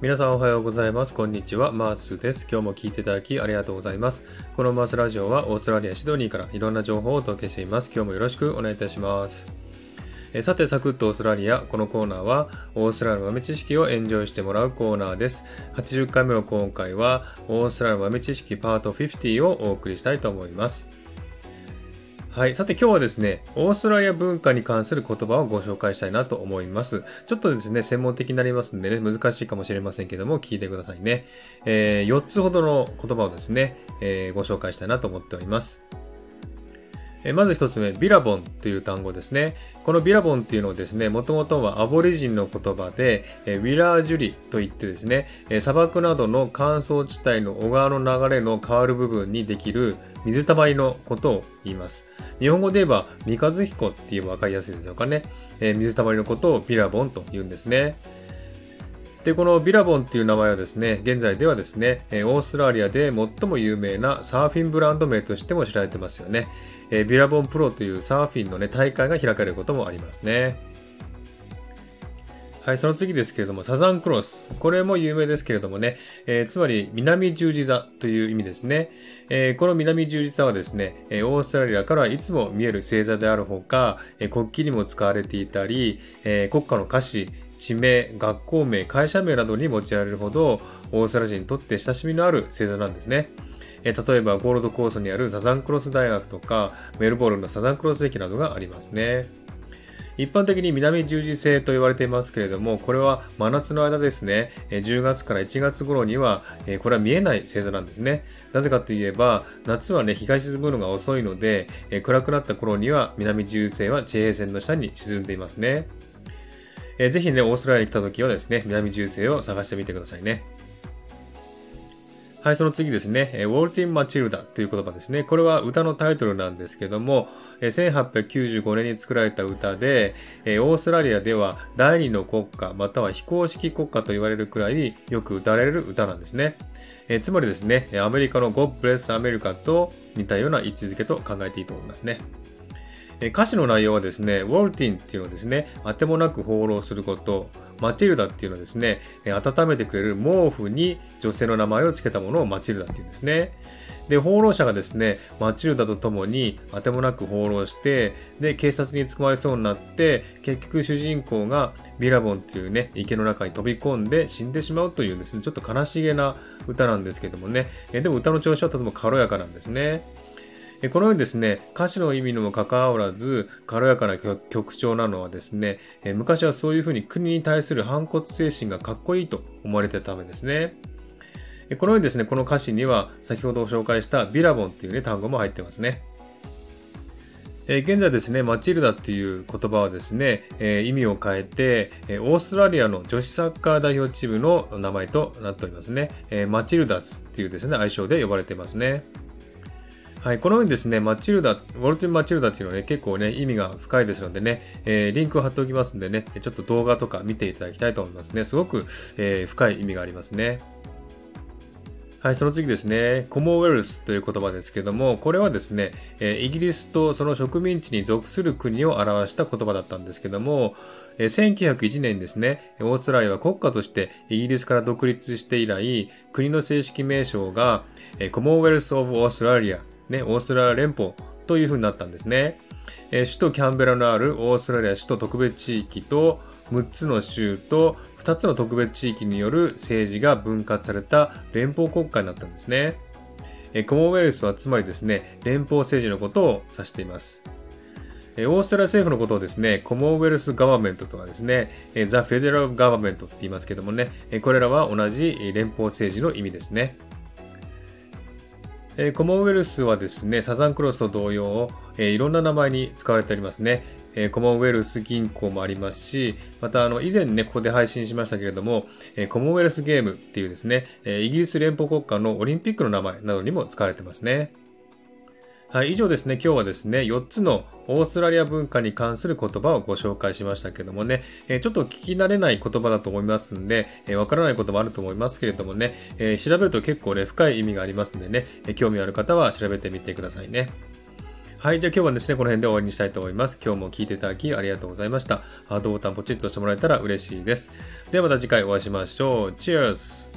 皆さんおはようございます。こんにちは。マースです。今日も聞いていただきありがとうございます。このマースラジオはオーストラリア・シドニーからいろんな情報をお届けしています。今日もよろしくお願いいたします。えさて、サクッとオーストラリア。このコーナーは、オーストラリアの豆知識をエンジョイしてもらうコーナーです。80回目の今回は、オーストラリアの豆知識パート50をお送りしたいと思います。はい。さて今日はですね、オーストラリア文化に関する言葉をご紹介したいなと思います。ちょっとですね、専門的になりますんでね、難しいかもしれませんけども、聞いてくださいね。えー、4つほどの言葉をですね、えー、ご紹介したいなと思っております。まず一つ目、ビラボンという単語ですね。このビラボンっていうのはですね、もともとはアボリジンの言葉で、ウィラージュリといってですね、砂漠などの乾燥地帯の小川の流れの変わる部分にできる水たまりのことを言います。日本語で言えば、三日月湖って言えばわかりやすいでしょうかね。水たまりのことをビラボンと言うんですね。で、このビラボンっていう名前はですね、現在ではですね、オーストラリアで最も有名なサーフィンブランド名としても知られてますよね。えビラボンプロというサーフィンのね、大会が開かれることもありますね。はい、その次ですけれども、サザンクロス。これも有名ですけれどもね、えー、つまり南十字座という意味ですね。えー、この南十字座はですね、オーストラリアからいつも見える星座であるほか、国旗にも使われていたり、国家の歌詞、地名、学校名、会社名などに用いられるほど、オーストラリア人にとって親しみのある星座なんですね。え例えばゴールドコースにあるサザンクロス大学とか、メルボルンのサザンクロス駅などがありますね。一般的に南十字星と言われていますけれども、これは真夏の間ですね、10月から1月頃には、これは見えない星座なんですね。なぜかといえば、夏はね、日が沈むのが遅いので、暗くなった頃には南十字星は地平線の下に沈んでいますね。ぜひね、オーストラリアに来た時はですね、南十字星を探してみてくださいね。はい、その次ですね、ウォルティン・マチルダという言葉ですね。これは歌のタイトルなんですけども、1895年に作られた歌で、オーストラリアでは第二の国家、または非公式国家と言われるくらいによく歌われる歌なんですね。えつまりですね、アメリカの God Bless America と似たような位置づけと考えていいと思いますね。歌詞の内容はですね、ウォルティンっていうのはですね、あてもなく放浪すること、マチルダっていうのはですね、温めてくれる毛布に女性の名前を付けたものをマチルダっていうんですね。で、放浪者がですね、マチルダと共にあてもなく放浪して、で、警察に捕まりそうになって、結局主人公がビラボンっていうね、池の中に飛び込んで死んでしまうというですね、ちょっと悲しげな歌なんですけどもね、でも歌の調子はとても軽やかなんですね。このようにですね、歌詞の意味にもかかわらず、軽やかな曲調なのはですね、昔はそういうふうに国に対する反骨精神がかっこいいと思われてたためですね。このようにですね、この歌詞には先ほど紹介したビラボンっていうね、単語も入ってますね。え現在ですね、マチルダっていう言葉はですね、え意味を変えて、えオーストラリアの女子サッカー代表チームの名前となっておりますね。えマチルダスっていうですね、愛称で呼ばれていますね。はい、このようにですね、マチルダ、ウォルティン・マチルダっていうのはね、結構ね、意味が深いですのでね、えー、リンクを貼っておきますんでね、ちょっと動画とか見ていただきたいと思いますね。すごく、えー、深い意味がありますね。はい、その次ですね、コモンウェルスという言葉ですけども、これはですね、えイギリスとその植民地に属する国を表した言葉だったんですけども、1901年ですね、オーストラリアは国家としてイギリスから独立して以来、国の正式名称がコモンウェルス・オブ・オーストラリアね、オーストラリア連邦という風になったんですね。えー、首都キャンベラのあるオーストラリア首都特別地域と6つの州と2つの特別地域による政治が分割された連邦国家になったんですね。えー、コモンウェルスはつまりですね、連邦政治のことを指しています。オーストラリア政府のことをですね、コモンウェルスガバメントとかですね、ザ・フェデラル・ガバメントって言いますけどもね、これらは同じ連邦政治の意味ですね。えー、コモンウェルスはですね、サザンクロスと同様、えー、いろんな名前に使われておりますね。えー、コモンウェルス銀行もありますし、またあの以前ね、ここで配信しましたけれども、えー、コモンウェルスゲームっていうですね、え、イギリス連邦国家のオリンピックの名前などにも使われてますね。はい、以上ですね、今日はですね、4つのオーストラリア文化に関する言葉をご紹介しましたけどもね、えちょっと聞き慣れない言葉だと思いますんで、えわからないこともあると思いますけれどもね、え調べると結構ね、深い意味がありますんでね、え興味ある方は調べてみてくださいね。はい。じゃあ今日はですね、この辺で終わりにしたいと思います。今日も聞いていただきありがとうございました。ハートボタンポチッとしてもらえたら嬉しいです。ではまた次回お会いしましょう。Cheers!